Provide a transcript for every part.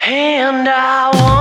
And I wanted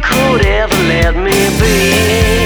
could ever let me be.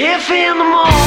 If in the morning